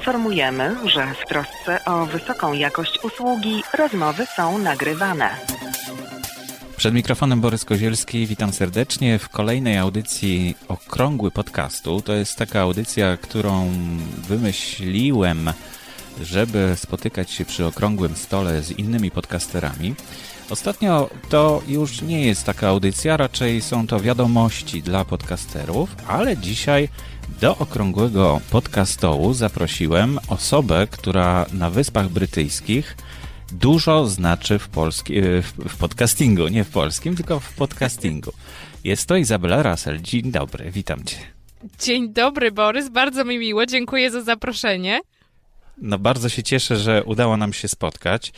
Informujemy, że w trosce o wysoką jakość usługi rozmowy są nagrywane. Przed mikrofonem Borys Kozielski, witam serdecznie w kolejnej audycji Okrągły Podcastu. To jest taka audycja, którą wymyśliłem, żeby spotykać się przy okrągłym stole z innymi podcasterami. Ostatnio to już nie jest taka audycja, raczej są to wiadomości dla podcasterów, ale dzisiaj do okrągłego podcastołu zaprosiłem osobę, która na Wyspach Brytyjskich dużo znaczy w, polski, e, w podcastingu, nie w polskim, tylko w podcastingu. Jest to Izabela Russell. Dzień dobry, witam cię. Dzień dobry, Borys. Bardzo mi miło. Dziękuję za zaproszenie. No, bardzo się cieszę, że udało nam się spotkać.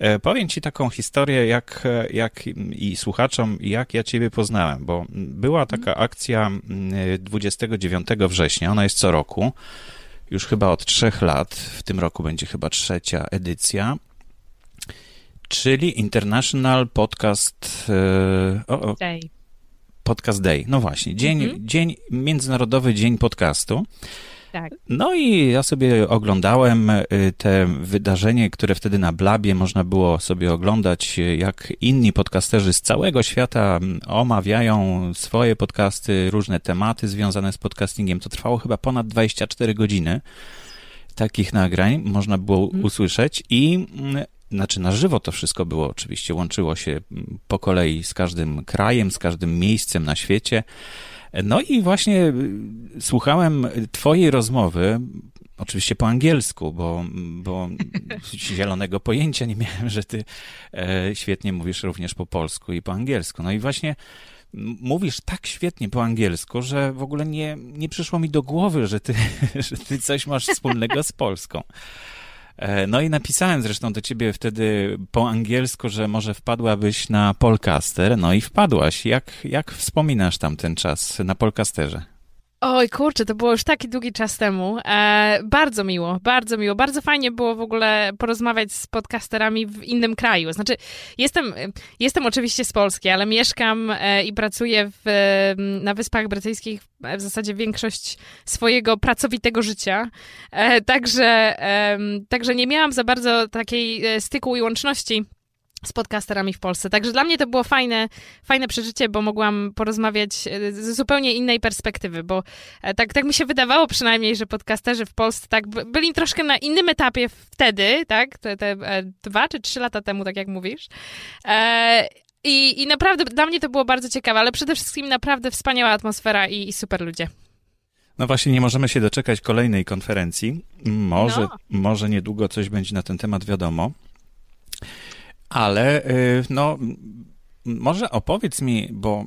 E, powiem ci taką historię, jak, jak i słuchaczom, jak ja ciebie poznałem, bo była taka akcja 29 września, ona jest co roku, już chyba od trzech lat, w tym roku będzie chyba trzecia edycja, czyli International Podcast e, o, o, Day. Podcast Day. No właśnie, dzień, mhm. dzień, Międzynarodowy Dzień Podcastu. Tak. No i ja sobie oglądałem y, te wydarzenie, które wtedy na Blabie można było sobie oglądać, y, jak inni podcasterzy z całego świata mm, omawiają swoje podcasty, różne tematy związane z podcastingiem. To trwało chyba ponad 24 godziny. Takich nagrań można było mhm. usłyszeć i mm, znaczy na żywo to wszystko było oczywiście, łączyło się mm, po kolei z każdym krajem, z każdym miejscem na świecie. No i właśnie y, słuchałem Twojej rozmowy, oczywiście po angielsku, bo, bo zielonego pojęcia nie miałem, że Ty e, świetnie mówisz również po polsku i po angielsku. No i właśnie mówisz tak świetnie po angielsku, że w ogóle nie, nie przyszło mi do głowy, że ty, że ty coś masz wspólnego z Polską. E, no i napisałem zresztą do ciebie wtedy po angielsku, że może wpadłabyś na Polcaster, no i wpadłaś. Jak, jak wspominasz tam ten czas na Polcasterze? Oj, kurczę, to było już taki długi czas temu. E, bardzo miło, bardzo miło. Bardzo fajnie było w ogóle porozmawiać z podcasterami w innym kraju. Znaczy, jestem, jestem oczywiście z Polski, ale mieszkam e, i pracuję w, na Wyspach Brytyjskich w zasadzie większość swojego pracowitego życia. E, także, także nie miałam za bardzo takiej e, styku i łączności z podcasterami w Polsce. Także dla mnie to było fajne, fajne przeżycie, bo mogłam porozmawiać e, z zupełnie innej perspektywy, bo e, tak, tak mi się wydawało przynajmniej, że podcasterzy w Polsce tak byli troszkę na innym etapie wtedy, tak, te, te e, dwa czy trzy lata temu, tak jak mówisz. I, I naprawdę dla mnie to było bardzo ciekawe, ale przede wszystkim naprawdę wspaniała atmosfera i, i super ludzie. No właśnie, nie możemy się doczekać kolejnej konferencji. Może, no. może niedługo coś będzie na ten temat wiadomo. Ale y, no, może opowiedz mi, bo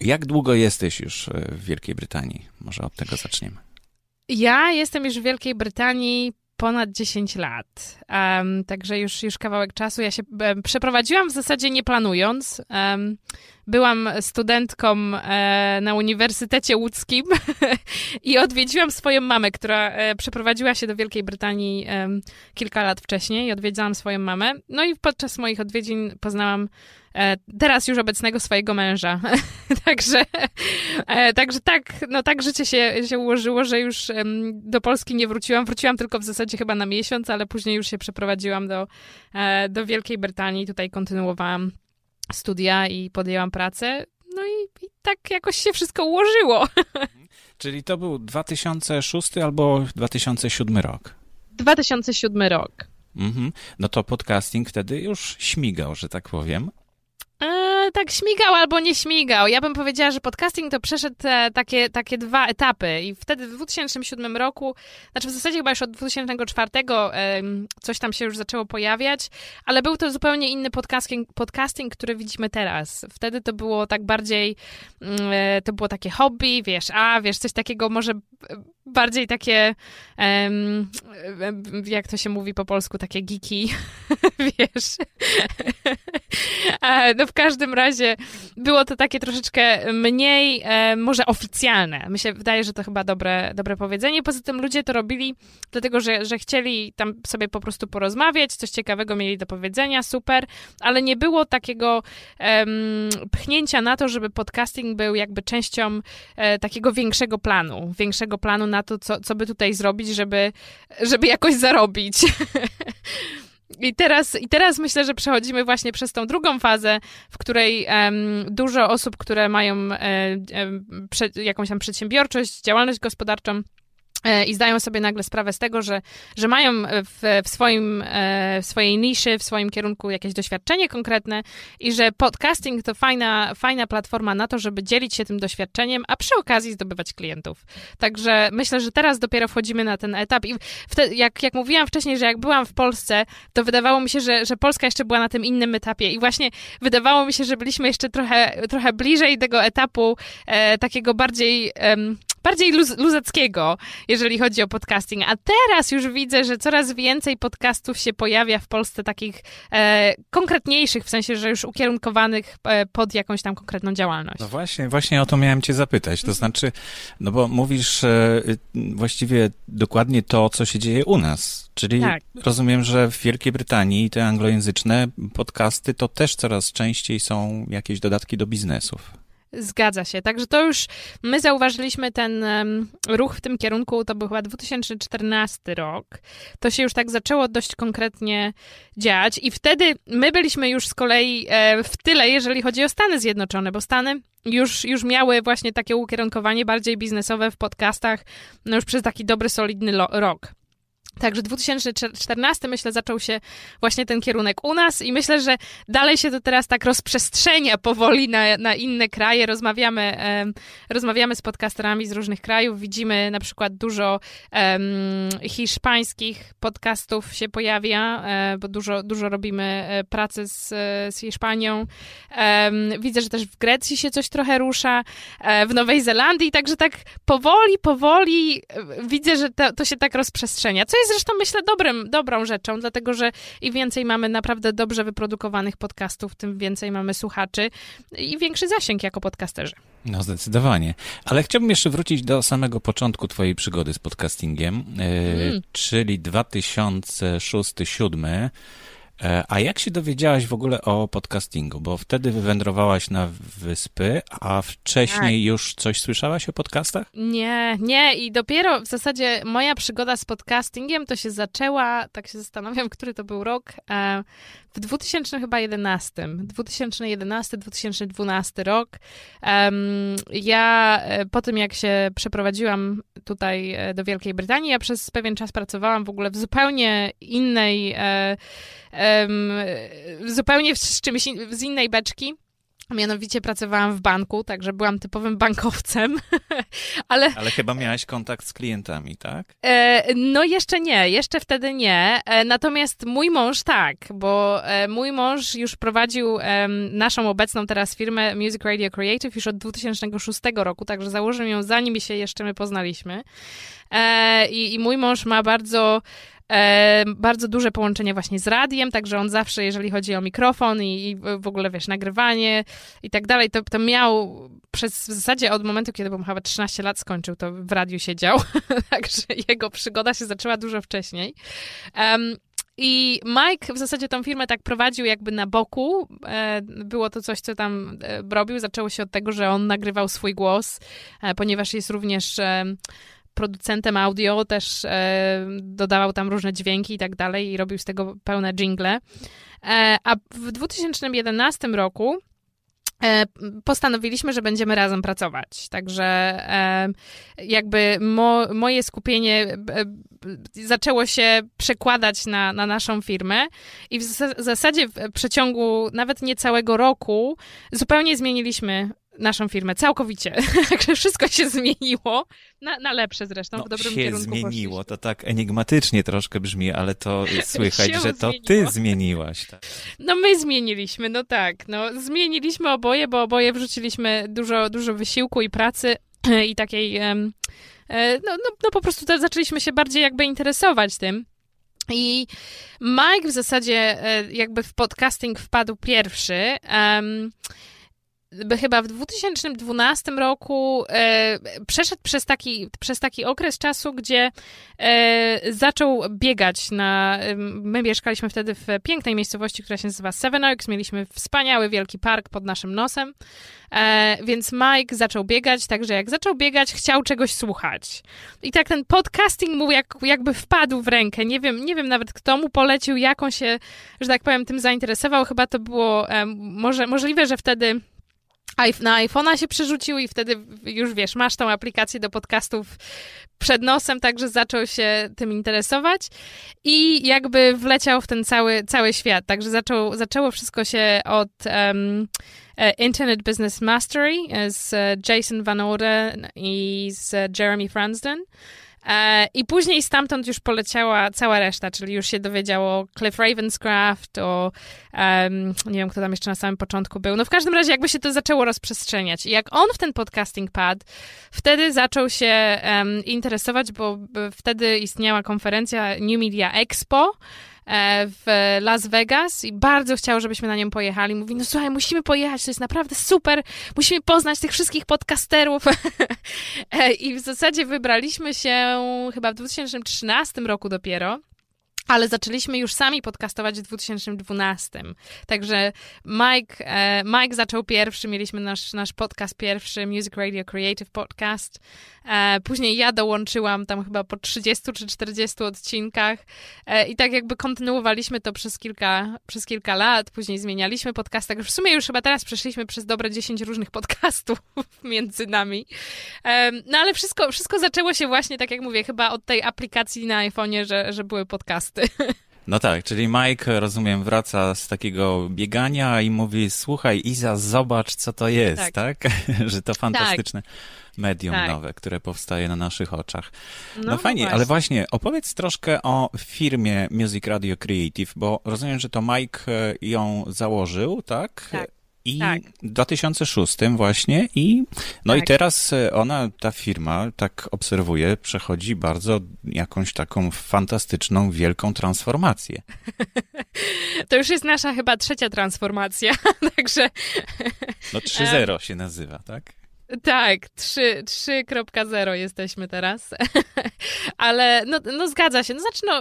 jak długo jesteś już y, w Wielkiej Brytanii? Może od tego zaczniemy. Ja jestem już w Wielkiej Brytanii ponad 10 lat, um, także już, już kawałek czasu. Ja się um, przeprowadziłam w zasadzie nie planując. Um, byłam studentką e, na Uniwersytecie Łódzkim i odwiedziłam swoją mamę, która e, przeprowadziła się do Wielkiej Brytanii kilka lat wcześniej i odwiedzałam swoją mamę. No i podczas moich odwiedzin poznałam e, teraz już obecnego swojego męża. także, także tak, no tak życie się, się ułożyło, że już do Polski nie wróciłam. Wróciłam tylko w zasadzie chyba na miesiąc, ale później już się przeprowadziłam do, e, do Wielkiej Brytanii. Tutaj kontynuowałam studia i podjęłam pracę. No i, i tak jakoś się wszystko ułożyło. Czyli to był 2006 albo 2007 rok? 2007 rok. Mhm. No to podcasting wtedy już śmigał, że tak powiem. E, tak śmigał albo nie śmigał. Ja bym powiedziała, że podcasting to przeszedł e, takie, takie dwa etapy i wtedy w 2007 roku, znaczy w zasadzie chyba już od 2004 e, coś tam się już zaczęło pojawiać, ale był to zupełnie inny podcasting, podcasting, który widzimy teraz. Wtedy to było tak bardziej, mm, e, to było takie hobby, wiesz, a wiesz, coś takiego może bardziej takie, um, jak to się mówi po polsku, takie geeki, wiesz. E, no w każdym razie było to takie troszeczkę mniej e, może oficjalne. Mi się wydaje, że to chyba dobre, dobre powiedzenie. Poza tym ludzie to robili dlatego, że, że chcieli tam sobie po prostu porozmawiać, coś ciekawego mieli do powiedzenia, super, ale nie było takiego pchnięcia na to, żeby podcasting był jakby częścią e, takiego większego planu, większego planu na to, co, co by tutaj zrobić, żeby, żeby jakoś zarobić. I teraz, I teraz myślę, że przechodzimy właśnie przez tą drugą fazę, w której um, dużo osób, które mają e, prze, jakąś tam przedsiębiorczość, działalność gospodarczą, i zdają sobie nagle sprawę z tego, że, że mają w, w, swoim, e, w swojej niszy, w swoim kierunku jakieś doświadczenie konkretne i że podcasting to fajna, fajna platforma na to, żeby dzielić się tym doświadczeniem, a przy okazji zdobywać klientów. Także myślę, że teraz dopiero wchodzimy na ten etap i wtedy, jak, jak mówiłam wcześniej, że jak byłam w Polsce, to wydawało mi się, że, że Polska jeszcze była na tym innym etapie i właśnie wydawało mi się, że byliśmy jeszcze trochę, trochę bliżej tego etapu e, takiego bardziej... E, bardziej luz, luzackiego, jeżeli chodzi o podcasting. A teraz już widzę, że coraz więcej podcastów się pojawia w Polsce takich e, konkretniejszych, w sensie, że już ukierunkowanych e, pod jakąś tam konkretną działalność. No właśnie, właśnie o to miałem cię zapytać. To mhm. znaczy, no bo mówisz e, właściwie dokładnie to, co się dzieje u nas. Czyli tak. rozumiem, że w Wielkiej Brytanii te anglojęzyczne podcasty to też coraz częściej są jakieś dodatki do biznesów. Zgadza się. Także to już my zauważyliśmy ten um, ruch w tym kierunku, to był chyba 2014 rok. To się już tak zaczęło dość konkretnie dziać i wtedy my byliśmy już z kolei e, w tyle, jeżeli chodzi o Stany Zjednoczone, bo Stany już, już miały właśnie takie ukierunkowanie bardziej biznesowe w podcastach no już przez taki dobry, solidny rok. Także 2014 myślę zaczął się właśnie ten kierunek u nas i myślę, że dalej się to teraz tak rozprzestrzenia powoli na, na inne kraje. Rozmawiamy, e, rozmawiamy z podcasterami z różnych krajów, widzimy na przykład dużo e, hiszpańskich podcastów się pojawia, e, bo dużo, dużo robimy e, pracy z, z Hiszpanią. widzę, że też w Grecji się coś trochę rusza, e, w Nowej Zelandii, także tak powoli, powoli widzę, że to, to się tak rozprzestrzenia. Co jest zresztą, myślę, dobrym, dobrą rzeczą, dlatego że im więcej mamy naprawdę dobrze wyprodukowanych podcastów, tym więcej mamy słuchaczy i większy zasięg jako podcasterzy. No, zdecydowanie. Ale chciałbym jeszcze wrócić do samego początku Twojej przygody z podcastingiem, mm. czyli 2006-2007. E, a jak się dowiedziałaś w ogóle o podcastingu? Bo wtedy wywędrowałaś na wyspy, a wcześniej tak. już coś słyszałaś o podcastach? Nie, nie. I dopiero w zasadzie moja przygoda z podcastingiem to się zaczęła, tak się zastanawiam, który to był rok, e, w 2011, 2011-2012 rok. Ja e, po tym, jak się przeprowadziłam tutaj do Wielkiej Brytanii, ja przez pewien czas pracowałam w ogóle w zupełnie innej um, zupełnie z czymś, z innej beczki. Mianowicie pracowałam w banku, także byłam typowym bankowcem, ale... Ale chyba miałaś kontakt z klientami, tak? E, no jeszcze nie, jeszcze wtedy nie. E, natomiast mój mąż tak, bo e, mój mąż już prowadził naszą obecną teraz firmę Music Radio Creative już od 2006 roku, także założył ją zanim się jeszcze my poznaliśmy. I, I mój mąż ma bardzo E, bardzo duże połączenie właśnie z radiem, także on zawsze, jeżeli chodzi o mikrofon i, i w ogóle, wiesz, nagrywanie i tak dalej, to, to miał przez w zasadzie od momentu, kiedy był chyba 13 lat skończył, to w radiu siedział, także jego przygoda się zaczęła dużo wcześniej. Um, i Mike w zasadzie tą firmę tak prowadził jakby na boku. E, było to coś, co tam e, robił. Zaczęło się od tego, że on nagrywał swój głos, e, ponieważ jest również producentem audio, też e, dodawał tam różne dźwięki i tak dalej i robił z tego pełne jingle. E, a w 2011 roku e, postanowiliśmy, że będziemy razem pracować. Także e, jakby mo, moje skupienie e, zaczęło się przekładać na, na naszą firmę i w zasadzie w przeciągu nawet niecałego roku zupełnie zmieniliśmy naszą firmę całkowicie. Także wszystko się zmieniło. Na, na lepsze zresztą, no, w dobrym się kierunku zmieniło, poszliśmy. to tak enigmatycznie troszkę brzmi, ale to słychać, że to zmieniło. ty zmieniłaś. Tak. No my zmieniliśmy, no tak. No, zmieniliśmy oboje, bo oboje wrzuciliśmy dużo, dużo wysiłku i pracy i takiej... Um, no, no, no po prostu zaczęliśmy się bardziej jakby interesować tym. I Mike w zasadzie e, jakby w podcasting wpadł pierwszy. Um, chyba w 2012 roku e, przeszedł przez taki, przez taki okres czasu, gdzie e, zaczął biegać na... My mieszkaliśmy wtedy w pięknej miejscowości, która się nazywa Seven Oaks. Mieliśmy wspaniały, wielki park pod naszym nosem. E, więc Mike zaczął biegać, także jak zaczął biegać, chciał czegoś słuchać. I tak ten podcasting mu jak, jakby wpadł w rękę. Nie wiem, nie wiem nawet kto mu polecił, jak on się, że tak powiem, tym zainteresował. Chyba to było może, możliwe, że wtedy na iPhone'a się przerzucił i wtedy już wiesz, masz tą aplikację do podcastów przed nosem, także zaczął się tym interesować i jakby wleciał w ten cały, cały świat. Także zaczął, zaczęło wszystko się od um, Internet Business Mastery z Jason Van Orden i z Jeremy Fransden. E, I później stamtąd już poleciała cała reszta, czyli już się dowiedziało Cliff Ravenscraft, o um, nie wiem, kto tam jeszcze na samym początku był. No w każdym razie jakby się to zaczęło rozprzestrzeniać. I jak on w ten podcasting padł, wtedy zaczął się um, interesować, bo wtedy istniała konferencja New Media Expo, E, w Las Vegas i bardzo chciał, żebyśmy na nią pojechali. Mówi, no słuchaj, musimy pojechać, to jest naprawdę super, musimy poznać tych wszystkich podcasterów. E, I w zasadzie wybraliśmy się chyba w 2013 roku dopiero ale zaczęliśmy już sami podcastować w 2012. Także Mike, e, Mike zaczął pierwszy, mieliśmy nasz, nasz podcast pierwszy, Music Radio Creative Podcast. E, później ja dołączyłam tam chyba po 30 czy 40 odcinkach e, i tak jakby kontynuowaliśmy to przez kilka, przez kilka lat. Później zmienialiśmy podcast. Tak w sumie już chyba teraz przeszliśmy przez dobre 10 różnych podcastów między nami. No ale wszystko, wszystko zaczęło się właśnie, tak jak mówię, chyba od tej aplikacji na iPhone'ie, że, że były podcasty. No tak, czyli Mike, rozumiem, wraca z takiego biegania i mówi, słuchaj Iza, zobacz co to jest, tak? tak? Że to fantastyczne tak. medium tak. nowe, które powstaje na naszych oczach. No, no fajnie, właśnie. ale właśnie opowiedz troszkę o firmie Music Radio Creative, bo rozumiem, że to Mike e, ją założył, tak? Tak. I tak. w 2006 właśnie i no tak. i teraz e, ona, ta firma, tak obserwuję, przechodzi bardzo jakąś taką fantastyczną, wielką transformację. To już jest nasza chyba trzecia transformacja, także... No 3.0 się nazywa, tak? Tak, 3.0 jesteśmy teraz. Ale no, no zgadza się. No znaczy, no,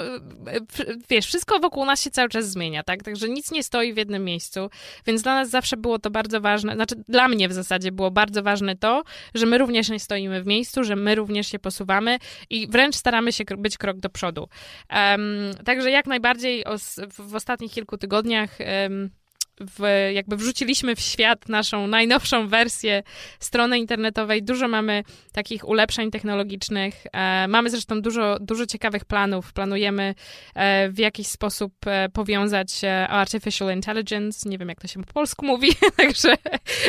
wiesz, wszystko wokół nas się cały czas zmienia, tak? Także nic nie stoi w jednym miejscu. Więc dla nas zawsze było to bardzo ważne. Znaczy, dla mnie w zasadzie było bardzo ważne to, że my również nie stoimy w miejscu, że my również się posuwamy i wręcz staramy się być krok do przodu. Um, także jak najbardziej os, w, ostatnich kilku tygodniach. Um, w, jakby wrzuciliśmy w świat naszą najnowszą wersję strony internetowej. Dużo mamy takich ulepszeń technologicznych. E, mamy zresztą dużo, dużo ciekawych planów. Planujemy e, w jakiś sposób e, powiązać artificial intelligence. Nie wiem, jak to się po polsku mówi, także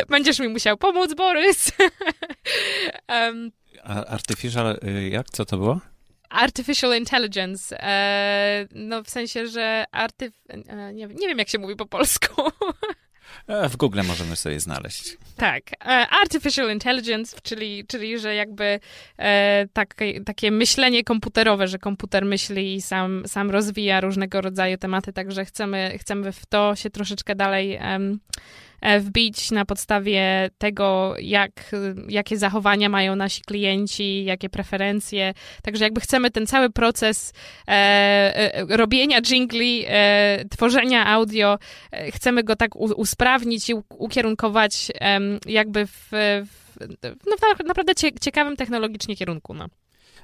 będziesz mi musiał pomóc, Borys. um, artificial, y, jak? Co to było? Artificial intelligence. E, no w sensie, że artyf... E, nie, nie wiem, jak się mówi po polsku. E, w Google możemy sobie znaleźć. Tak. E, artificial intelligence, czyli, czyli że jakby e, takie, takie myślenie komputerowe, że komputer myśli i sam, sam rozwija różnego rodzaju tematy, także chcemy, chcemy w to się troszeczkę dalej E, wbić na podstawie tego, jak, jakie zachowania mają nasi klienci, jakie preferencje. Także jakby chcemy ten cały proces e, e, robienia jingli, e, tworzenia audio, e, chcemy go tak u, usprawnić i u, ukierunkować jakby w, w no, w naprawdę ciekawym technologicznie kierunku. No.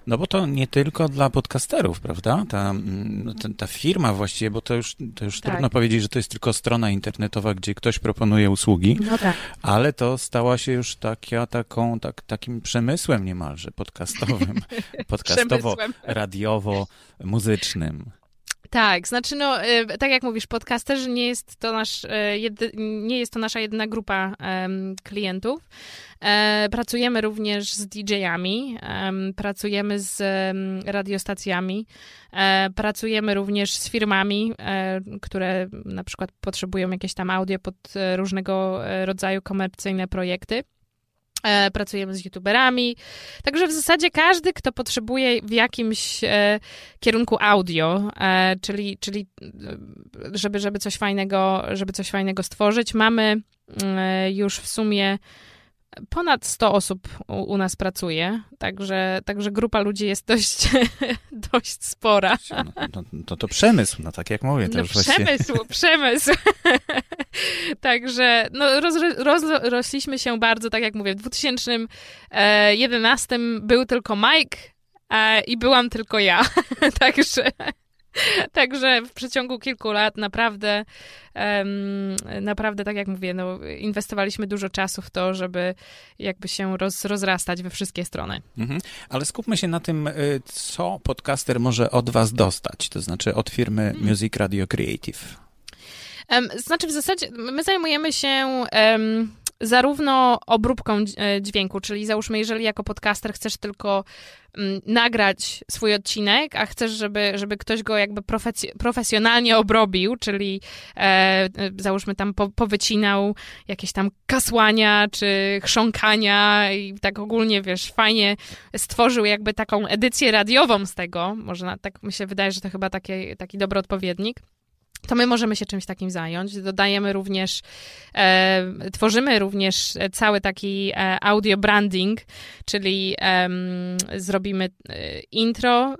No bo to nie tylko dla podcasterów, prawda? Ta, mm, ta, ta firma właściwie, bo to już, to już tak. trudno powiedzieć, że to jest tylko strona internetowa, gdzie ktoś proponuje usługi, no tak. ale to stała się już takia, taką, tak, takim przemysłem niemalże podcastowym, podcastowo-radiowo-muzycznym. Tak, znaczy no, y, tak jak mówisz, podcasterzy nie jest to, nasz, y, nie jest to nasza jedyna grupa klientów. E, pracujemy również z DJ-ami, pracujemy z radiostacjami, e, pracujemy również z firmami, e, które na przykład potrzebują jakieś tam audio pod różnego rodzaju komercyjne projekty. E, pracujemy z youtuberami. Także w zasadzie każdy, kto potrzebuje w jakimś e, kierunku audio, e, czyli, czyli żeby, żeby coś fajnego, żeby coś fajnego stworzyć, mamy e, już w sumie ponad 100 osób u, u, nas pracuje, także, także grupa ludzi jest dość, dość spora. No, no, to, to przemysł, no tak jak mówię. To no, przemysł, właśnie... przemysł. także no, roz, roz, rośliśmy się bardzo, tak jak mówię, w 2011 był tylko Mike e, i byłam tylko ja, także... Także w przeciągu kilku lat naprawdę, um, naprawdę, tak jak mówię, no, inwestowaliśmy dużo czasu w to, żeby jakby się roz, rozrastać we wszystkie strony. Mhm. Ale skupmy się na tym, y, co podcaster może od was dostać, to znaczy od firmy hmm. Music Radio Creative. Um, znaczy w zasadzie my zajmujemy się... Um, zarówno obróbką e, dźwięku, czyli załóżmy, jeżeli jako podcaster chcesz tylko mm, nagrać swój odcinek, a chcesz, żeby, żeby ktoś go jakby profesjonalnie obrobił, czyli e, e, załóżmy tam po, powycinał jakieś tam kasłania czy chrząkania i tak ogólnie, wiesz, fajnie stworzył jakby taką edycję radiową z tego, może tak mi się wydaje, że to chyba taki dobry odpowiednik to my możemy się czymś takim zająć. Dodajemy również, e, tworzymy również cały taki e, audio branding, czyli e, zrobimy intro,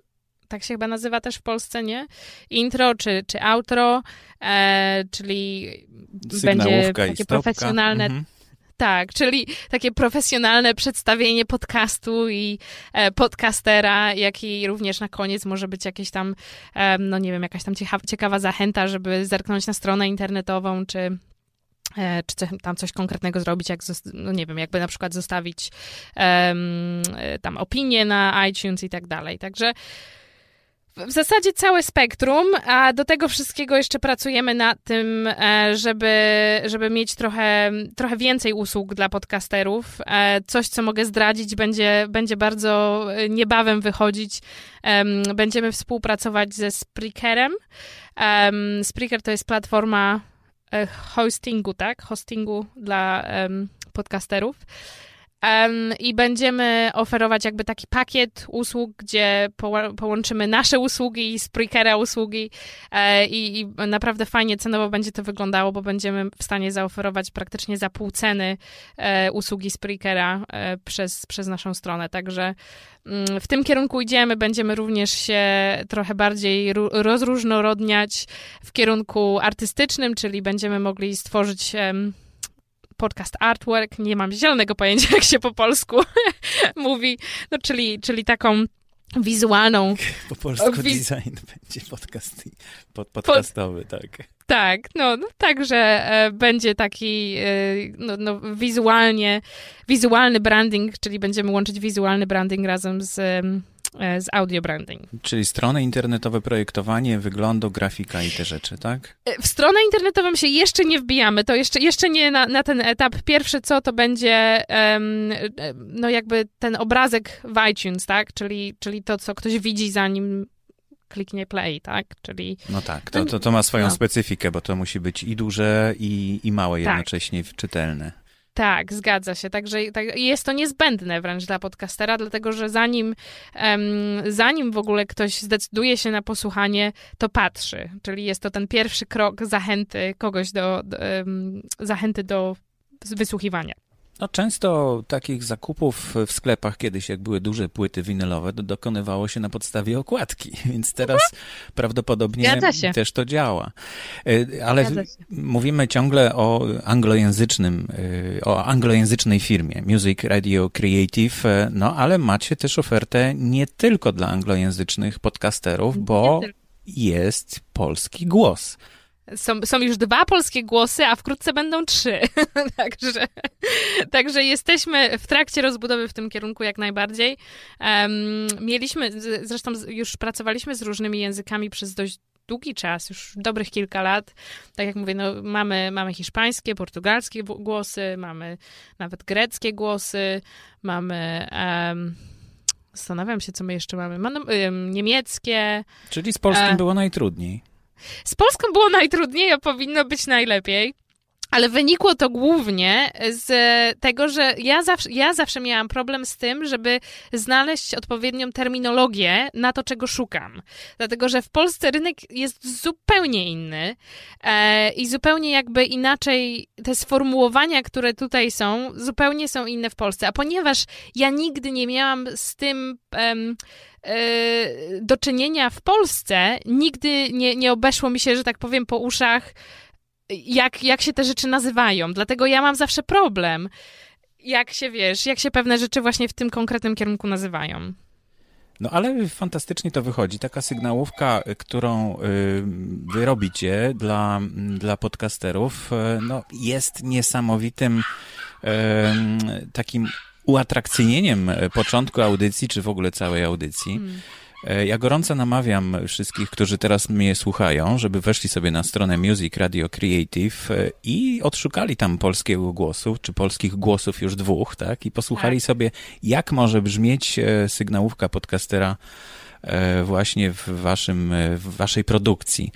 tak się chyba nazywa też w Polsce, nie? Intro czy, czy outro, e, czyli będzie takie profesjonalne. Mhm. Tak, czyli takie profesjonalne przedstawienie podcastu i e, podcastera, jak i również na koniec może być jakieś tam, e, no nie wiem, jakaś tam ciekawa zachęta, żeby zerknąć na stronę internetową, czy e, czy tam coś konkretnego zrobić, jak, no nie wiem, jakby na przykład zostawić um, tam opinię na iTunes i tak dalej. Także w zasadzie całe spektrum, a do tego wszystkiego jeszcze pracujemy nad tym, e, żeby, żeby mieć trochę, trochę więcej usług dla podcasterów. E, coś, co mogę zdradzić, będzie, będzie bardzo e, niebawem wychodzić. Będziemy współpracować ze Spreakerem. Spreaker to jest platforma hostingu, tak? Hostingu dla podcasterów. Um, I będziemy oferować jakby taki pakiet usług, gdzie po, połączymy nasze usługi i Spreakera usługi e, i, i, naprawdę fajnie cenowo będzie to wyglądało, bo będziemy w stanie zaoferować praktycznie za pół ceny e, usługi Spreakera e, przez, przez naszą stronę. Także mm, w tym kierunku idziemy. Będziemy również się trochę bardziej rozróżnorodniać w kierunku artystycznym, czyli będziemy mogli stworzyć podcast artwork, nie mam zielonego pojęcia, jak się po polsku mówi, no czyli, czyli taką wizualną... Po polsku design będzie podcast, pod, podcastowy, pod, tak. Tak, no, no także e, będzie taki e, no, no, wizualnie, wizualny branding, czyli będziemy łączyć wizualny branding razem z E, z audio branding. Czyli strony internetowe, projektowanie wyglądu, grafika i te rzeczy, tak? E, w stronę internetową się jeszcze nie wbijamy, to jeszcze, jeszcze nie na, na ten etap. Pierwsze co, to będzie um, no jakby ten obrazek w iTunes, tak? Czyli, czyli to, co ktoś widzi zanim kliknie play, tak? Czyli... No tak, to, to, to ma swoją no. specyfikę, bo to musi być i duże, i, i małe tak. jednocześnie czytelne. Tak, zgadza się. Także tak, jest to niezbędne wręcz dla podcastera, dlatego że zanim, um, zanim w ogóle ktoś zdecyduje się na posłuchanie, to patrzy. Czyli jest to ten pierwszy krok zachęty kogoś do, do um, zachęty do wysłuchiwania. No, często takich zakupów w sklepach kiedyś, jak były duże płyty winylowe, dokonywało się na podstawie okładki, więc teraz prawdopodobnie też to działa. E, ale mówimy ciągle o anglojęzycznym, e, o anglojęzycznej firmie Music Radio Creative, e, no ale macie też ofertę nie tylko dla anglojęzycznych podcasterów, bo jest polski głos. Są, są już dwa polskie głosy, a wkrótce będą trzy. także, także jesteśmy w trakcie rozbudowy w tym kierunku jak najbardziej. Um, mieliśmy, zresztą już pracowaliśmy z różnymi językami przez dość długi czas, już dobrych kilka lat. Tak jak mówię, no, mamy, mamy hiszpańskie, portugalskie głosy, mamy nawet greckie głosy, mamy. Um, zastanawiam się, co my jeszcze mamy. mamy um, niemieckie. Czyli z polskim e... było najtrudniej. Z Polską było najtrudniej, a powinno być najlepiej. Ale wynikło to głównie z tego, że ja zawsze, ja zawsze miałam problem z tym, żeby znaleźć odpowiednią terminologię na to, czego szukam. Dlatego, że w Polsce rynek jest zupełnie inny e, i zupełnie jakby inaczej te sformułowania, które tutaj są, zupełnie są inne w Polsce. A ponieważ ja nigdy nie miałam z tym. Um, do czynienia w Polsce, nigdy nie, nie obeszło mi się, że tak powiem, po uszach jak, jak się te rzeczy nazywają. Dlatego ja mam zawsze problem, jak się wiesz, jak się pewne rzeczy właśnie w tym konkretnym kierunku nazywają. No ale fantastycznie to wychodzi. Taka sygnałówka, którą y, wy robicie dla, dla podcasterów, y, no, jest niesamowitym y, takim uatrakcyjnieniem początku audycji, czy w ogóle całej audycji. Hmm. E, ja gorąco namawiam wszystkich, którzy teraz mnie słuchają, żeby weszli sobie na stronę Music Radio Creative e, i odszukali tam polskiego głosu, czy polskich głosów już dwóch, tak? I posłuchali tak. sobie, jak może brzmieć e, sygnałówka podcastera właśnie w, waszym, w waszej produkcji.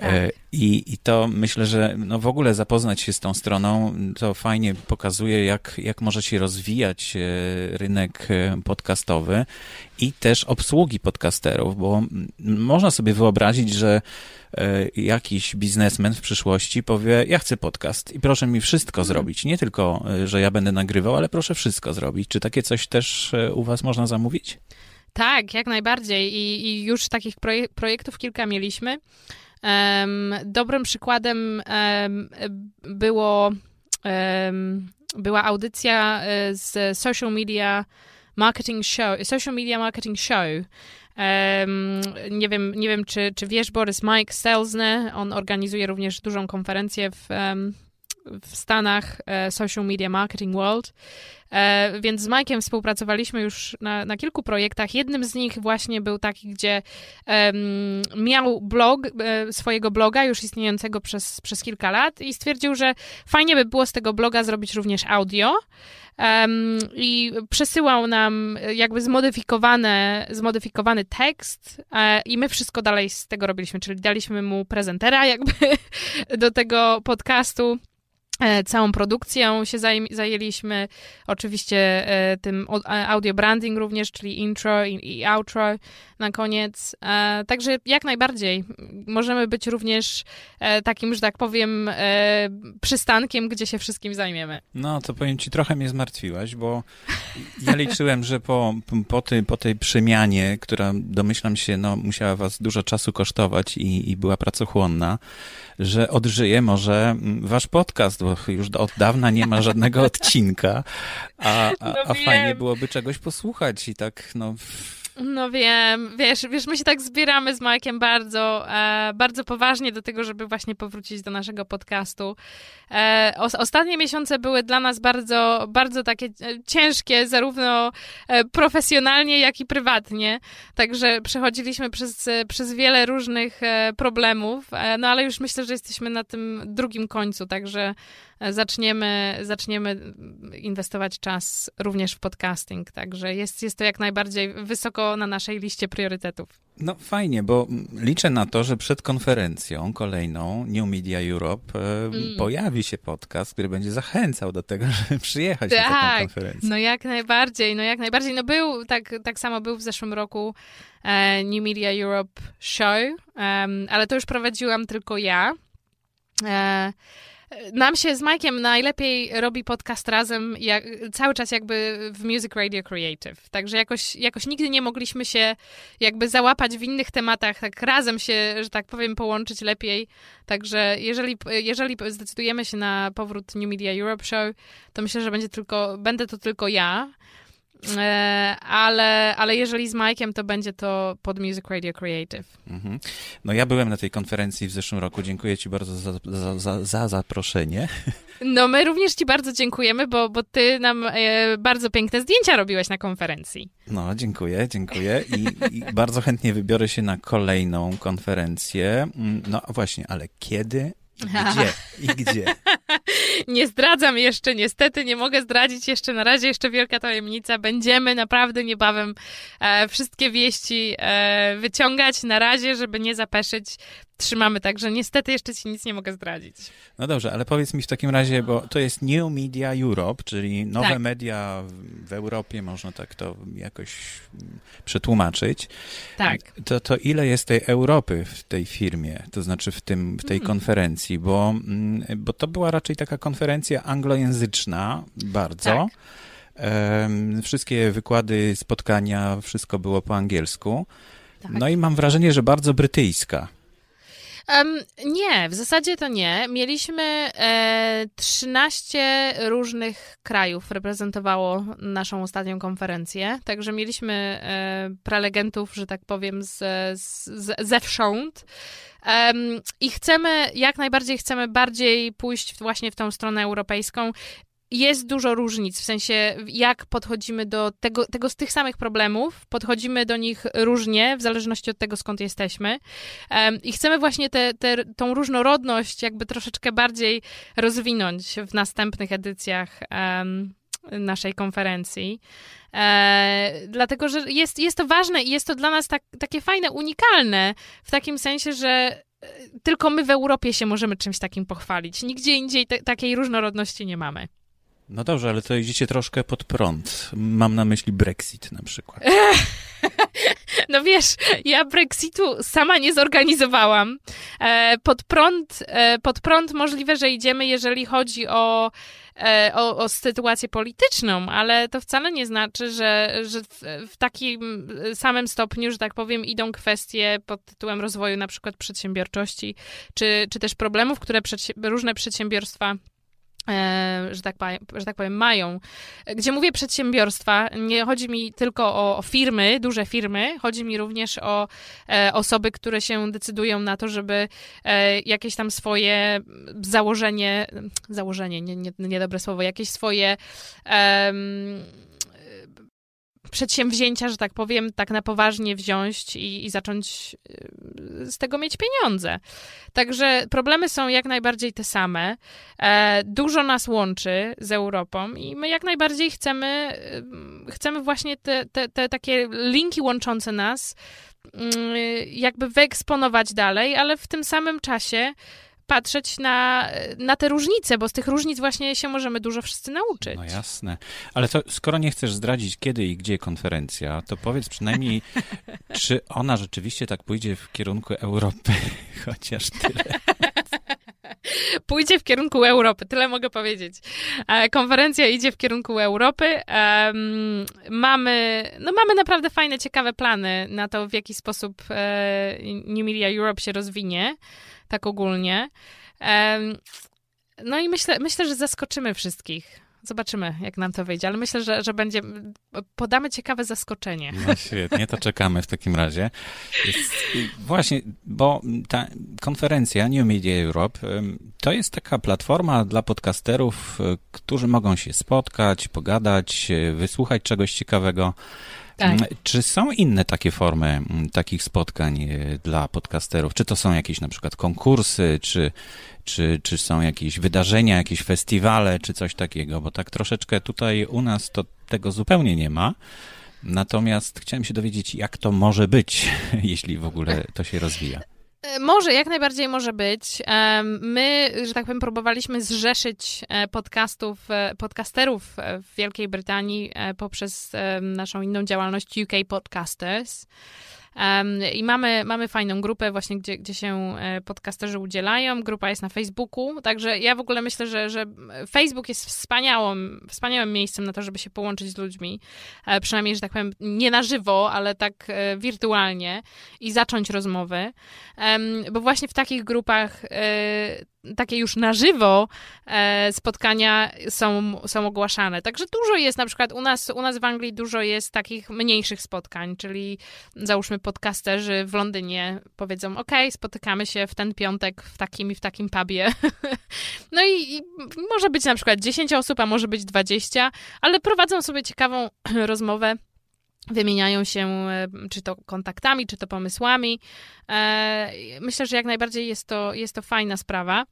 Tak. I, I to myślę, że no w ogóle zapoznać się z tą stroną, to fajnie pokazuje, jak, jak może się rozwijać rynek podcastowy i też obsługi podcasterów, bo można sobie wyobrazić, że e, jakiś biznesmen w przyszłości powie, ja chcę podcast i proszę mi wszystko zrobić. Nie tylko, e, że ja będę nagrywał, ale proszę wszystko zrobić. Czy takie coś też e, u was można zamówić? Tak, jak najbardziej i, i już takich projektów kilka mieliśmy. Dobrym przykładem było była audycja z social media marketing show, social media marketing show. Um, nie wiem, nie wiem czy, czy wiesz, Borys Mike Stelzner, on organizuje również dużą konferencję w, um, w Stanach e, Social Media Marketing World. E, więc z Mike'iem współpracowaliśmy już na, na, kilku projektach. Jednym z nich właśnie był taki, gdzie miał blog, e, swojego bloga już istniejącego przez, przez kilka lat i stwierdził, że fajnie by było z tego bloga zrobić również audio. Um, I przesyłał nam jakby zmodyfikowane, zmodyfikowany tekst i my wszystko dalej z tego robiliśmy, czyli daliśmy mu prezentera jakby do tego podcastu całą produkcją się zajęliśmy, oczywiście e, tym audio branding również, czyli intro i, outro na koniec. E, także jak najbardziej możemy być również takim, że tak powiem, przystankiem, gdzie się wszystkim zajmiemy. No, to powiem ci, trochę mnie zmartwiłaś, bo ja liczyłem, że po, po, tej, po tej przemianie, która domyślam się, no, musiała was dużo czasu kosztować i, i była pracochłonna, że odżyje może wasz podcast, bo już od dawna nie ma żadnego odcinka, a, a, a no fajnie byłoby czegoś posłuchać i tak, no... No wiem, wiesz, wiesz, my się tak zbieramy z Majkiem bardzo, e, bardzo poważnie do tego, żeby właśnie powrócić do naszego podcastu. E, o, ostatnie miesiące były dla nas bardzo, bardzo takie e, ciężkie, zarówno e, profesjonalnie, jak i prywatnie. Także przechodziliśmy przez, przez wiele różnych e, problemów, no ale już myślę, że jesteśmy na tym drugim końcu, także zaczniemy, zaczniemy inwestować czas również w podcasting. Także jest, jest to jak najbardziej wysoko na naszej liście priorytetów. No fajnie, bo liczę na to, że przed konferencją kolejną New Media Europe e, mm. pojawi się podcast, który będzie zachęcał do tego, żeby przyjechać tak, na taką tak, konferencję. No jak najbardziej, no jak najbardziej. No był, tak, tak samo był w zeszłym roku e, New Media Europe Show, um, ale to już prowadziłam tylko ja. E, nam się z Mike'iem najlepiej robi podcast razem, jak, cały czas jakby w Music Radio Creative. Także jakoś, jakoś nigdy nie mogliśmy się jakby załapać w innych tematach, tak razem się, że tak powiem, połączyć lepiej. Także jeżeli, jeżeli zdecydujemy się na powrót New Media Europe Show, to myślę, że będzie tylko, będę to tylko ja. E, ale, ale jeżeli z Mike'iem, to będzie to pod Music Radio Creative. Mhm. No ja byłem na tej konferencji w zeszłym roku. Dziękuję ci bardzo za, za, za, za zaproszenie. No my również ci bardzo dziękujemy, bo, bo ty nam e, bardzo piękne zdjęcia robiłeś na konferencji. No, dziękuję, dziękuję I, i bardzo chętnie wybiorę się na kolejną konferencję. Mm, no właśnie, ale kiedy gdzie? I gdzie? nie zdradzam jeszcze, niestety nie mogę zdradzić jeszcze na razie, jeszcze wielka tajemnica. Będziemy naprawdę niebawem e, wszystkie wieści e, wyciągać na razie, żeby nie zapeszyć trzymamy, także niestety jeszcze ci nic nie mogę zdradzić. No dobrze, ale powiedz mi w takim razie, bo to jest New Media Europe, czyli nowe Tak. media w Europie, można tak to jakoś przetłumaczyć. Tak. To, to ile jest tej Europy w tej firmie, to znaczy w, tym, w tej Hmm. konferencji, bo, mm, bo to była raczej taka konferencja anglojęzyczna bardzo. Tak. Wszystkie wykłady, spotkania, wszystko było po angielsku. Tak. No i mam wrażenie, że bardzo brytyjska. Em, nie, w zasadzie to nie. Mieliśmy e, 13 różnych krajów reprezentowało naszą ostatnią konferencję, także mieliśmy e, prelegentów, że tak powiem, z, z, z, zewsząd. Em, I chcemy, jak najbardziej chcemy bardziej pójść właśnie w tą stronę europejską. Jest dużo różnic, w sensie jak podchodzimy do tego, tego z tych samych problemów, podchodzimy do nich różnie, w zależności od tego, skąd jesteśmy. Em, I chcemy właśnie tę te, tą różnorodność jakby troszeczkę bardziej rozwinąć w następnych edycjach em, naszej konferencji. E, dlatego, że jest, jest to ważne i jest to dla nas tak, takie fajne, unikalne, w takim sensie, że e, tylko my w Europie się możemy czymś takim pochwalić. Nigdzie indziej te, takiej różnorodności nie mamy. No dobrze, ale to idziecie troszkę pod prąd. Mam na myśli Brexit na przykład. No wiesz, ja Brexitu sama nie zorganizowałam. E, pod, prąd, e, pod prąd możliwe, że idziemy, jeżeli chodzi o, e, o, o sytuację polityczną, ale to wcale nie znaczy, że, że w, w takim samym stopniu, że tak powiem, idą kwestie pod tytułem rozwoju na przykład przedsiębiorczości, czy, czy też problemów, które przedsi- różne przedsiębiorstwa że tak, powiem, że tak powiem, mają. Gdzie mówię przedsiębiorstwa, nie chodzi mi tylko o, firmy, duże firmy, chodzi mi również o e, osoby, które się decydują na to, żeby e, jakieś tam swoje założenie, założenie, nie, nie, niedobre słowo, jakieś swoje em, przedsięwzięcia, że tak powiem, tak na poważnie wziąć i, i zacząć y, z tego mieć pieniądze. Także problemy są jak najbardziej te same. E, dużo nas łączy z Europą i my jak najbardziej chcemy, y, chcemy właśnie te, te, te takie linki łączące nas y, jakby wyeksponować dalej, ale w tym samym czasie patrzeć na, na te różnice, bo z tych różnic właśnie się możemy dużo wszyscy nauczyć. No jasne. Ale to skoro nie chcesz zdradzić kiedy i gdzie konferencja, to powiedz przynajmniej, czy ona rzeczywiście tak pójdzie w kierunku Europy, chociaż tyle. Pójdzie w kierunku Europy, tyle mogę powiedzieć. E, Konferencja idzie w kierunku Europy. Mamy, no mamy naprawdę fajne, ciekawe plany na to, w jaki sposób e, New Media Europe się rozwinie, tak ogólnie. No i myślę, myślę, że zaskoczymy wszystkich. Zobaczymy, jak nam to wyjdzie, ale myślę, że, że będzie, podamy ciekawe zaskoczenie. No świetnie, to czekamy w takim razie. Właśnie, bo ta konferencja New Media Europe to jest taka platforma dla podcasterów, e, którzy mogą się spotkać, pogadać, e, wysłuchać czegoś ciekawego. Tak. Mm, Czy są inne takie formy mm, takich spotkań e, dla podcasterów? Czy to są jakieś na przykład konkursy, czy, czy, czy są jakieś wydarzenia, jakieś festiwale, czy coś takiego? Bo tak troszeczkę tutaj u nas to tego zupełnie nie ma. Natomiast chciałem się dowiedzieć, jak to może być, jeśli w ogóle to się rozwija. E, Może, jak najbardziej może być. My, że tak powiem, próbowaliśmy zrzeszyć e, podcastów, e, podcasterów w Wielkiej Brytanii poprzez naszą inną działalność UK Podcasters. Em, I mamy, mamy fajną grupę właśnie, gdzie, gdzie się e, podcasterzy udzielają. Grupa jest na Facebooku, także ja w ogóle myślę, że, że Facebook jest wspaniałym, wspaniałym miejscem na to, żeby się połączyć z ludźmi. E, Przynajmniej, że tak powiem, nie na żywo, ale tak e, wirtualnie i zacząć rozmowy. Bo właśnie w takich grupach, e, takie już na żywo e, spotkania są, są ogłaszane. Także dużo jest, na przykład u nas, u nas w Anglii dużo jest takich mniejszych spotkań, czyli załóżmy podcasterzy w Londynie powiedzą, ok, spotykamy się w ten piątek w takim i w takim pubie. no i, i może być na przykład 10 osób, a może być 20, ale prowadzą sobie ciekawą rozmowę wymieniają się e, czy to kontaktami, czy to pomysłami. E, Myślę, że jak najbardziej jest to, jest to fajna sprawa.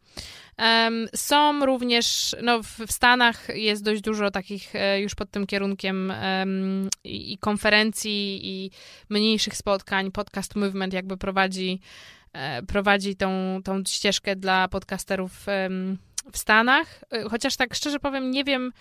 Są również, no w Stanach jest dość dużo takich e, już pod tym kierunkiem em, i konferencji, i mniejszych spotkań. Podcast Movement jakby prowadzi prowadzi tą, tą ścieżkę dla podcasterów w Stanach. Chociaż tak szczerze powiem, nie wiem,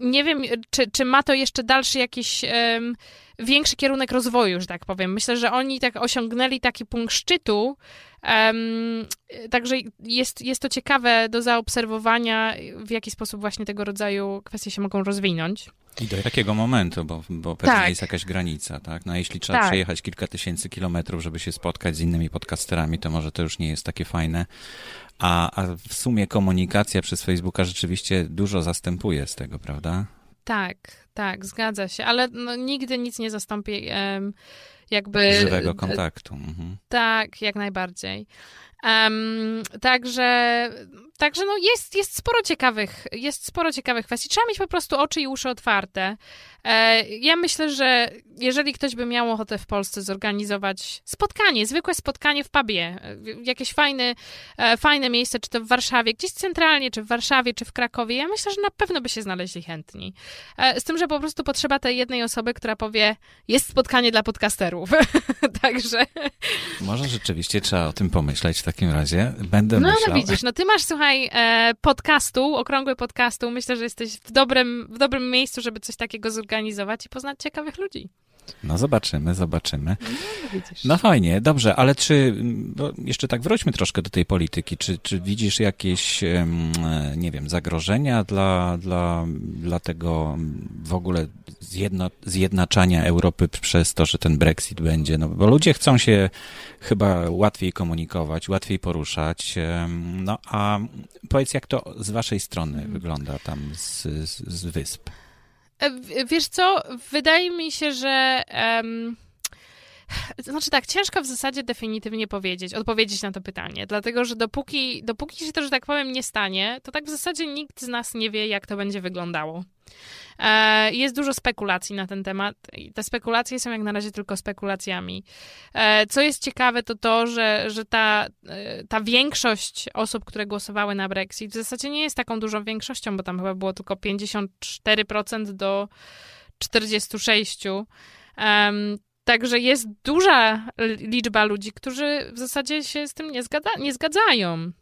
nie wiem, czy, czy ma to jeszcze dalszy jakiś um, większy kierunek rozwoju, że tak powiem. Myślę, że oni tak osiągnęli taki punkt szczytu, um, także jest, jest to ciekawe do zaobserwowania, w jaki sposób właśnie tego rodzaju kwestie się mogą rozwinąć. I do jakiego momentu, bo, bo pewnie tak. jest jakaś granica, tak? No jeśli trzeba tak. przejechać kilka tysięcy kilometrów, żeby się spotkać z innymi podcasterami, to może to już nie jest takie fajne. A, a w sumie komunikacja przez Facebooka rzeczywiście dużo zastępuje z tego, prawda? Tak, tak, zgadza się, ale no, nigdy nic nie zastąpi jakby... Żywego kontaktu. Mhm. Tak, jak najbardziej. Um, także, także no jest, jest sporo ciekawych, jest sporo ciekawych kwestii. Trzeba mieć po prostu oczy i uszy otwarte. E, ja myślę, że jeżeli ktoś by miał ochotę w Polsce zorganizować spotkanie, zwykłe spotkanie w pubie, e, jakieś fajne, e, fajne miejsce, czy to w Warszawie, gdzieś centralnie, czy w Warszawie, czy w Krakowie, ja myślę, że na pewno by się znaleźli chętni. Z tym, że po prostu potrzeba tej jednej osoby, która powie, jest spotkanie dla podcasterów. Także... Może rzeczywiście trzeba o tym pomyśleć w takim razie. Będę no, myślał. No widzisz, no ty masz, słuchaj, podcastu, okrągły podcastu, myślę, że jesteś w dobrym, w dobrym miejscu, żeby coś takiego zorganizować i poznać ciekawych ludzi. No zobaczymy, zobaczymy. No, no fajnie, dobrze, ale czy, jeszcze tak wróćmy troszkę do tej polityki, czy, czy widzisz jakieś, nie wiem, zagrożenia dla, dla, dla tego w ogóle zjedno, zjednaczania Europy przez to, że ten Brexit będzie, no bo ludzie chcą się chyba łatwiej komunikować, łatwiej poruszać, no a powiedz, jak to z waszej strony hmm. wygląda tam z, z, z wysp? E, wiesz co, wydaje mi się, że... Um, znaczy tak, ciężko w zasadzie definitywnie powiedzieć, odpowiedzieć na to pytanie, dlatego że dopóki, dopóki się to, że tak powiem, nie stanie, to tak w zasadzie nikt z nas nie wie, jak to będzie wyglądało. E, jest dużo spekulacji na ten temat i te spekulacje są jak na razie tylko spekulacjami. E, co jest ciekawe, to to, że, że ta, e, ta większość osób, które głosowały na Brexit, w zasadzie nie jest taką dużą większością, bo tam chyba było tylko 54% do 46%. Um, Także jest duża liczba ludzi, którzy w zasadzie się z tym nie, zgadza, nie zgadzają.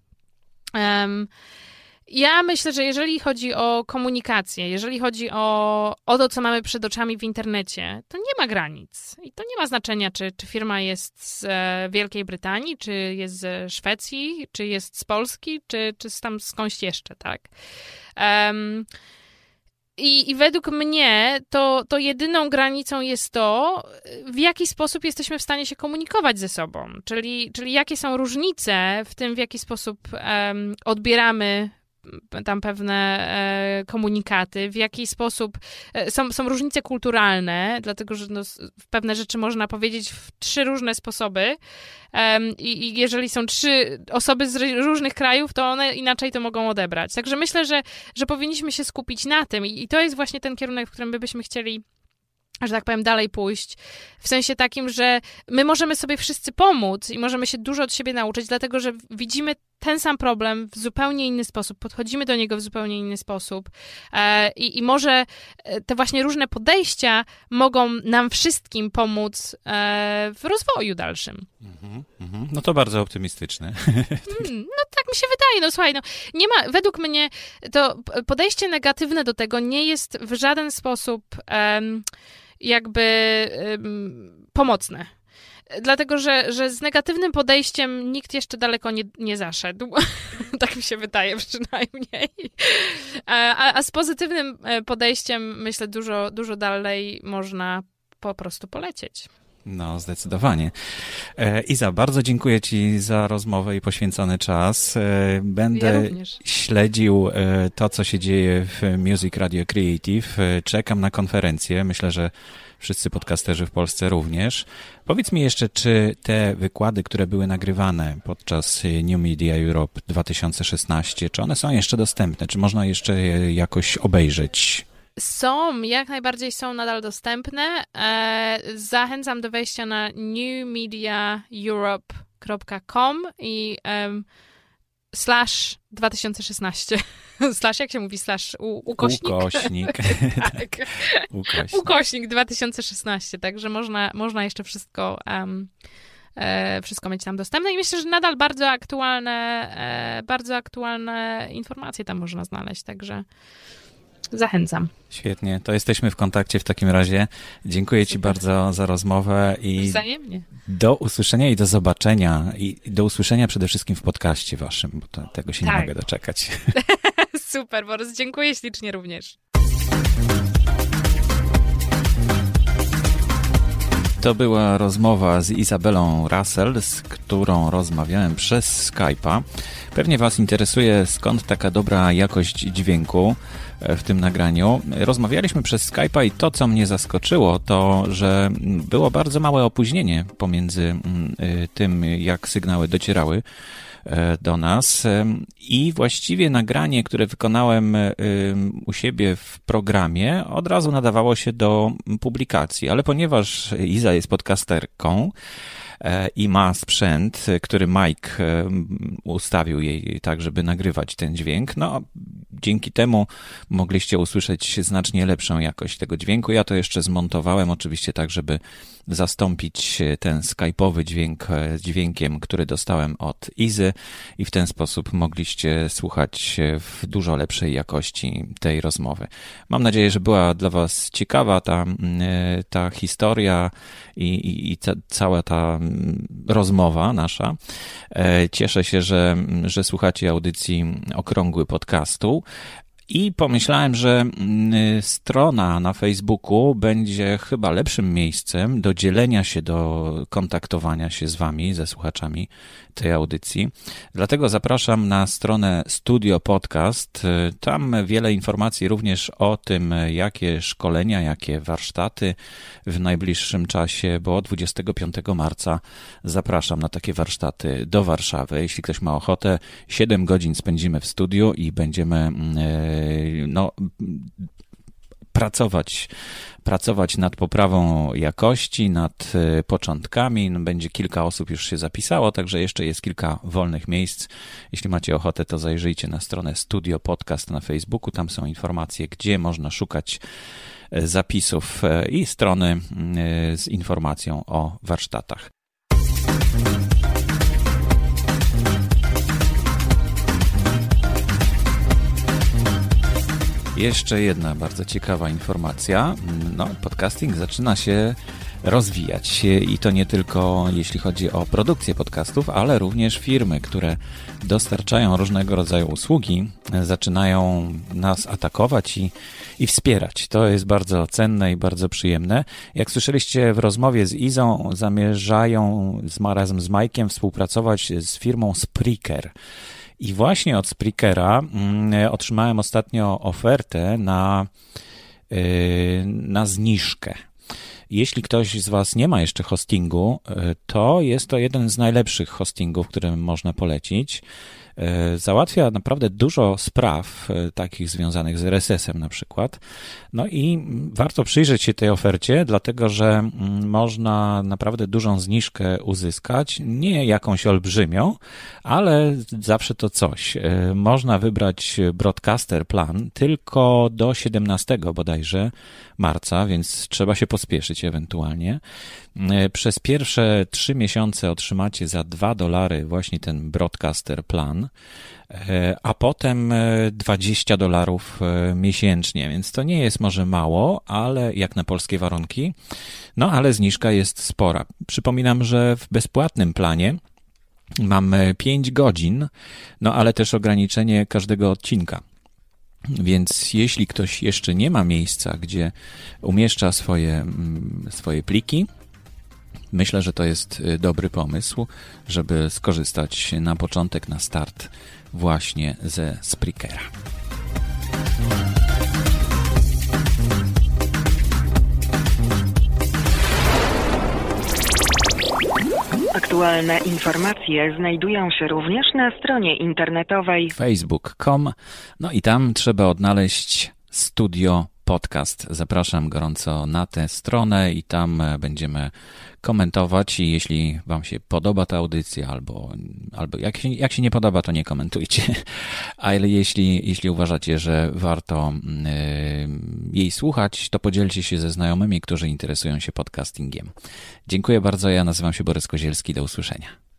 Ja myślę, że jeżeli chodzi o komunikację, jeżeli chodzi o, o to, co mamy przed oczami w internecie, to nie ma granic. I to nie ma znaczenia, czy, czy firma jest z e, Wielkiej Brytanii, czy jest ze Szwecji, czy jest z Polski, czy, czy tam skądś jeszcze, tak? Um, i, I, według mnie to, to jedyną granicą jest to, w jaki sposób jesteśmy w stanie się komunikować ze sobą, czyli, czyli jakie są różnice w tym, w jaki sposób um, odbieramy tam pewne e, komunikaty, w jaki sposób e, są, są różnice kulturalne, dlatego że no, pewne rzeczy można powiedzieć w trzy różne sposoby i, i jeżeli są trzy osoby z różnych krajów, to one inaczej to mogą odebrać. Także myślę, że, że powinniśmy się skupić na tym i, i to jest właśnie ten kierunek, w którym my byśmy chcieli że tak powiem, dalej pójść. W sensie takim, że my możemy sobie wszyscy pomóc i możemy się dużo od siebie nauczyć, dlatego że widzimy ten sam problem w zupełnie inny sposób, podchodzimy do niego w zupełnie inny sposób. E, I, i może e, te właśnie różne podejścia mogą nam wszystkim pomóc e, w rozwoju dalszym. Mm -hmm, No to bardzo optymistyczne. Mm, no tak mi się wydaje. No słuchaj, no, nie ma, według mnie to podejście negatywne do tego nie jest w żaden sposób um, jakby pomocne. Dlatego, że, że z negatywnym podejściem nikt jeszcze daleko nie, nie zaszedł. tak mi się wydaje przynajmniej. A, a z pozytywnym e, podejściem, myślę, dużo, dużo dalej można po prostu polecieć. No, zdecydowanie. E, Iza, bardzo dziękuję Ci za rozmowę i poświęcony czas. E, będę ja śledził to, co się dzieje w Music Radio Creative. Czekam na konferencję. Myślę, że wszyscy podcasterzy w Polsce również. Powiedz mi jeszcze, czy te wykłady, które były nagrywane podczas New Media Europe 2016, czy one są jeszcze dostępne? Czy można jeszcze je jakoś obejrzeć? Są, jak najbardziej są nadal dostępne. E, zachęcam do wejścia na newmediaeurope.com i slash 2016. slash, jak się mówi slash? U, ukośnik? Ukośnik. tak. ukośnik. ukośnik 2016, także można, można jeszcze wszystko um, e, wszystko mieć tam dostępne i myślę, że nadal bardzo aktualne, e, bardzo aktualne informacje tam można znaleźć, także zachęcam. Świetnie, to jesteśmy w kontakcie w takim razie. Dziękuję Ci bardzo za rozmowę i Wzajemnie. do usłyszenia i do zobaczenia i do usłyszenia przede wszystkim w podcaście Waszym, bo to, tego się nie Tak. mogę doczekać. Super, Borys, dziękuję ślicznie również. To była rozmowa z Izabelą Russell, z którą rozmawiałem przez Skype'a. Pewnie Was interesuje, skąd taka dobra jakość dźwięku e, w tym nagraniu. Rozmawialiśmy przez Skype'a i to, co mnie zaskoczyło, to, że było bardzo małe opóźnienie pomiędzy mm, y, tym, jak sygnały docierały e, do nas i właściwie nagranie, które wykonałem em, u siebie w programie, od razu nadawało się do publikacji, ale ponieważ Iza jest podcasterką, e, i ma sprzęt, e, który Mike e, ustawił jej tak, żeby nagrywać ten dźwięk. No, dzięki temu mogliście usłyszeć znacznie lepszą jakość tego dźwięku. Ja to jeszcze zmontowałem, oczywiście tak, żeby zastąpić ten skype'owy dźwięk e, dźwiękiem, który dostałem od Izy i w ten sposób mogliście słuchać w dużo lepszej jakości tej rozmowy. Mam nadzieję, że była dla Was ciekawa ta, mm, e, ta historia i, i, i ca, cała ta rozmowa nasza. E, Cieszę się, że, że słuchacie audycji Okrągły Podcastu. I pomyślałem, że mm, strona na Facebooku będzie chyba lepszym miejscem do dzielenia się, do kontaktowania się z Wami, ze słuchaczami tej audycji. Dlatego zapraszam na stronę Studio Podcast. Tam wiele informacji również o tym, jakie szkolenia, jakie warsztaty w najbliższym czasie, bo 25 marca zapraszam na takie warsztaty do Warszawy. Jeśli ktoś ma ochotę, 7 godzin spędzimy w studiu i będziemy mm, no, pracować, pracować nad poprawą jakości, nad e, początkami. No, będzie kilka osób już się zapisało, także jeszcze jest kilka wolnych miejsc. Jeśli macie ochotę, to zajrzyjcie na stronę Studio Podcast na Facebooku. Tam są informacje, gdzie można szukać e, zapisów i strony z informacją o warsztatach. Jeszcze jedna bardzo ciekawa informacja. No, podcasting zaczyna się rozwijać i to nie tylko jeśli chodzi o produkcję podcastów, ale również firmy, które dostarczają różnego rodzaju usługi, zaczynają nas atakować i, i wspierać. To jest bardzo cenne i bardzo przyjemne. Jak słyszeliście w rozmowie z Izą, zamierzają z, razem z Majkiem współpracować z firmą Spreaker. I właśnie od Spreakera mm, otrzymałem ostatnio ofertę na, yy, na zniżkę. Jeśli ktoś z Was nie ma jeszcze hostingu, yy, to jest to jeden z najlepszych hostingów, które można polecić. Yy, Załatwia naprawdę dużo spraw yy, takich związanych z RSS-em na przykład. No i warto przyjrzeć się tej ofercie, dlatego że mm, można naprawdę dużą zniżkę uzyskać. Nie jakąś olbrzymią, ale zawsze to coś. Yy, Można wybrać Broadcaster Plan tylko do 17 bodajże marca, więc trzeba się pospieszyć ewentualnie. Przez pierwsze trzy miesiące otrzymacie za 2 dolary właśnie ten Broadcaster Plan, a potem yy, 20 dolarów yy, miesięcznie, więc to nie jest może mało, ale jak na polskie warunki, no ale zniżka jest spora. Przypominam, że w bezpłatnym planie mamy 5 godzin, no ale też ograniczenie każdego odcinka. Więc jeśli ktoś jeszcze nie ma miejsca, gdzie umieszcza swoje, mm, swoje pliki, myślę, że to jest y, dobry pomysł, żeby skorzystać na początek, na start właśnie ze Spreakera. Aktualne informacje znajdują się również na stronie internetowej facebook.com, no i tam trzeba odnaleźć Studio podcast. Zapraszam gorąco na tę stronę i tam e, będziemy komentować i jeśli wam się podoba ta audycja albo, albo jak, się, jak się nie podoba, to nie komentujcie, ale jeśli, jeśli uważacie, że warto yy, jej słuchać, to podzielcie się ze znajomymi, którzy interesują się podcastingiem. Dziękuję bardzo, ja nazywam się Borys Kozielski, do usłyszenia.